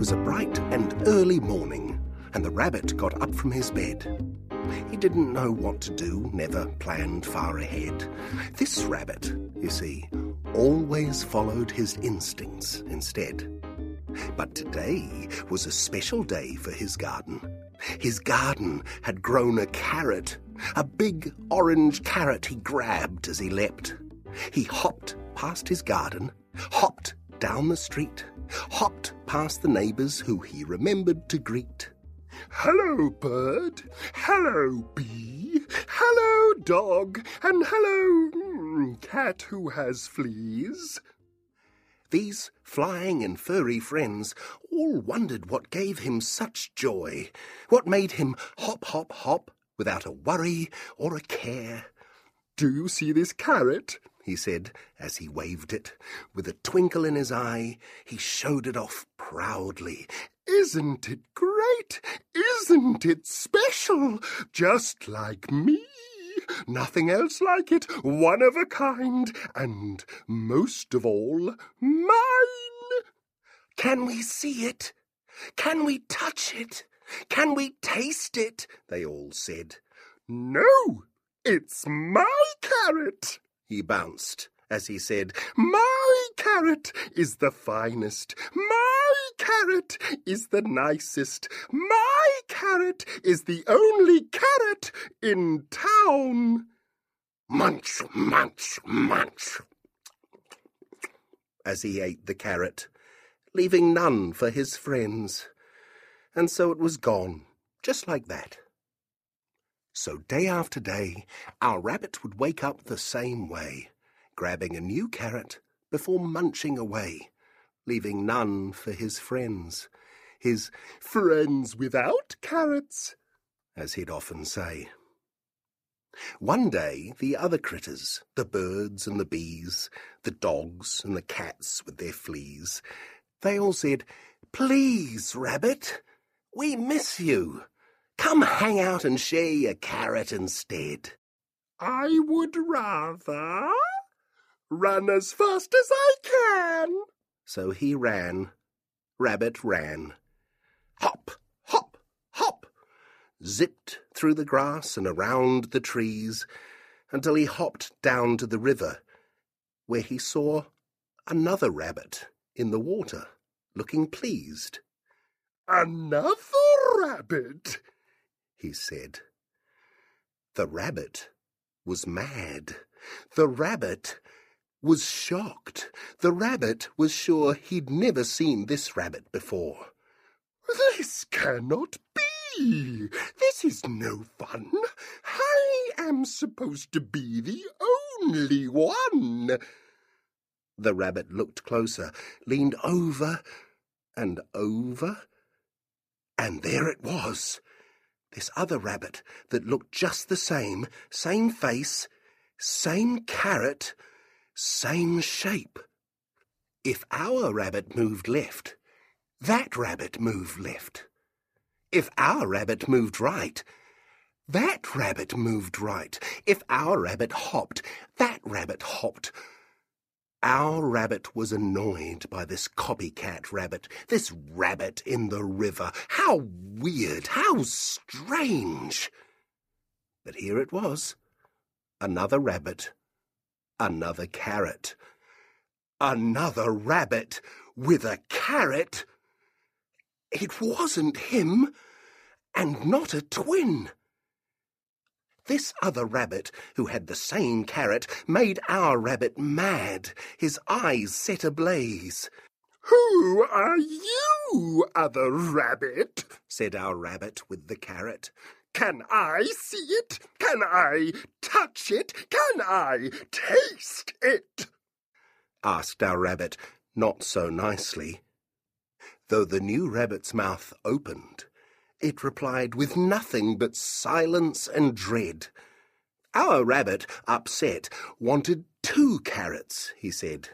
was a bright and early morning, and the rabbit got up from his bed. He didn't know what to do, never planned far ahead. This rabbit, you see, always followed his instincts instead. But today was a special day for his garden. His garden had grown a carrot, a big orange carrot he grabbed as he leapt. He hopped past his garden, hopped down the street, hopped past the neighbours who he remembered to greet. Hello, bird. Hello, bee. Hello, dog. And hello, mm, cat who has fleas. These flying and furry friends all wondered what gave him such joy, what made him hop, hop, hop without a worry or a care. Do you see this carrot? He said as he waved it. With a twinkle in his eye, he showed it off proudly. Isn't it great? Isn't it special? Just like me. Nothing else like it, one of a kind, and most of all, mine. Can we see it? Can we touch it? Can we taste it? They all said. No, it's my carrot, he bounced as he said, My carrot is the finest. My carrot is the nicest. My carrot is the only carrot in town. Munch, munch, munch. As he ate the carrot, leaving none for his friends. And so it was gone, just like that. So day after day, our rabbit would wake up the same way grabbing a new carrot before munching away, leaving none for his friends, his friends without carrots, as he'd often say. One day, the other critters, the birds and the bees, the dogs and the cats with their fleas, they all said, Please, Rabbit, we miss you. Come hang out and share your carrot instead. I would rather, Run as fast as I can. So he ran. Rabbit ran. Hop, hop, hop. Zipped through the grass and around the trees until he hopped down to the river, where he saw another rabbit in the water, looking pleased. Another rabbit, he said. The rabbit was mad. The rabbit was shocked. The rabbit was sure he'd never seen this rabbit before. This cannot be. This is no fun. I am supposed to be the only one. The rabbit looked closer, leaned over and over, and there it was. This other rabbit that looked just the same, same face, same carrot, same shape. If our rabbit moved left, that rabbit moved left. If our rabbit moved right, that rabbit moved right. If our rabbit hopped, that rabbit hopped. Our rabbit was annoyed by this copycat rabbit, this rabbit in the river. How weird, how strange. But here it was, another rabbit Another carrot. Another rabbit with a carrot. It wasn't him, and not a twin. This other rabbit, who had the same carrot, made our rabbit mad, his eyes set ablaze. Who are you, other rabbit? said our rabbit with the carrot. Can I see it? Can I touch it? Can I taste it? asked our rabbit, not so nicely. Though the new rabbit's mouth opened, it replied with nothing but silence and dread. Our rabbit, upset, wanted two carrots, he said.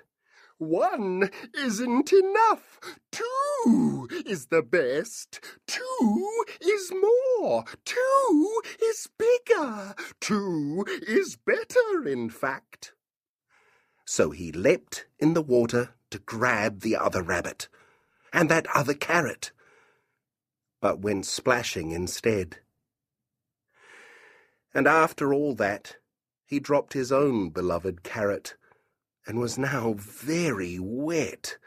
One isn't enough. Two is the best. Two is more. Two is bigger. Two is better, in fact. So he leapt in the water to grab the other rabbit. and that other carrot, but went splashing instead. And after all that, he dropped his own beloved carrot and was now very wet.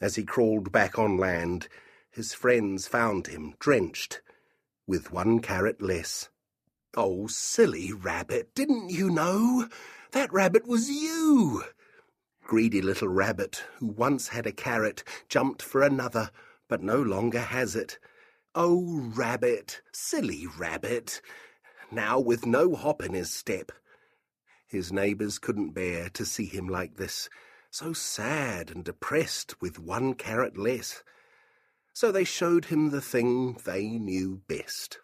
As he crawled back on land, his friends found him drenched, with one carrot less. Oh, silly rabbit, didn't you know? That rabbit was you! Greedy little rabbit, who once had a carrot, jumped for another, but no longer has it. Oh, rabbit, silly rabbit, now with no hop in his step. His neighbours couldn't bear to see him like this, so sad and depressed with one carrot less. So they showed him the thing they knew best.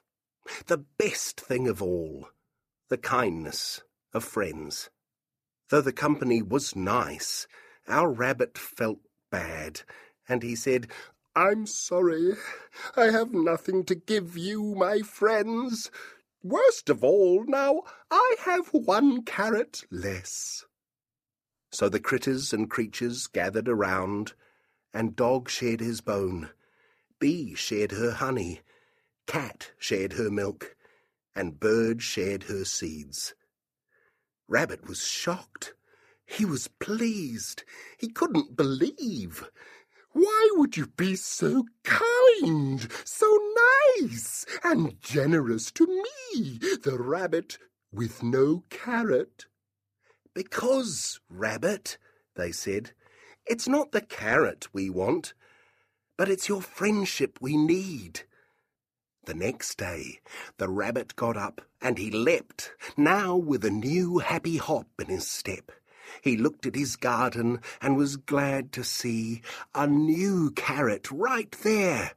The best thing of all, the kindness of friends. Though the company was nice, our rabbit felt bad, and he said, I'm sorry. I have nothing to give you, my friends. Worst of all, now I have one carrot less. So the critters and creatures gathered around, and Dog shared his bone, Bee shared her honey, Cat shared her milk, and Bird shared her seeds. Rabbit was shocked. He was pleased. He couldn't believe. Why would you be so kind, so nice, and generous to me, the rabbit with no carrot? Because, Rabbit, they said, it's not the carrot we want, but it's your friendship we need. The next day, the rabbit got up and he leapt, now with a new happy hop in his step. He looked at his garden and was glad to see a new carrot right there.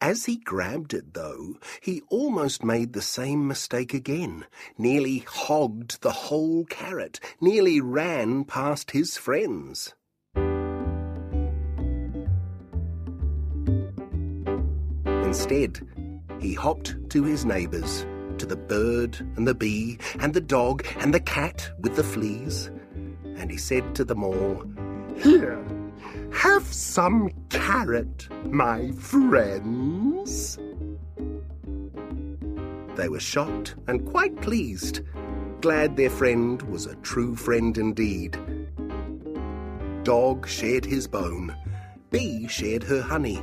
As he grabbed it, though, he almost made the same mistake again, nearly hogged the whole carrot, nearly ran past his friends. Instead, he hopped to his neighbours, to the bird and the bee and the dog and the cat with the fleas, and he said to them all, Here, have some carrot, my friends. They were shocked and quite pleased, glad their friend was a true friend indeed. Dog shared his bone, Bee shared her honey,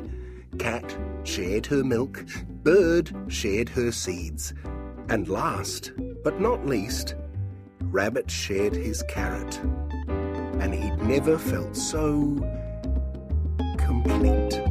Cat shared her milk, Bird shared her seeds, and last but not least, Rabbit shared his carrot. And he'd never felt so complete.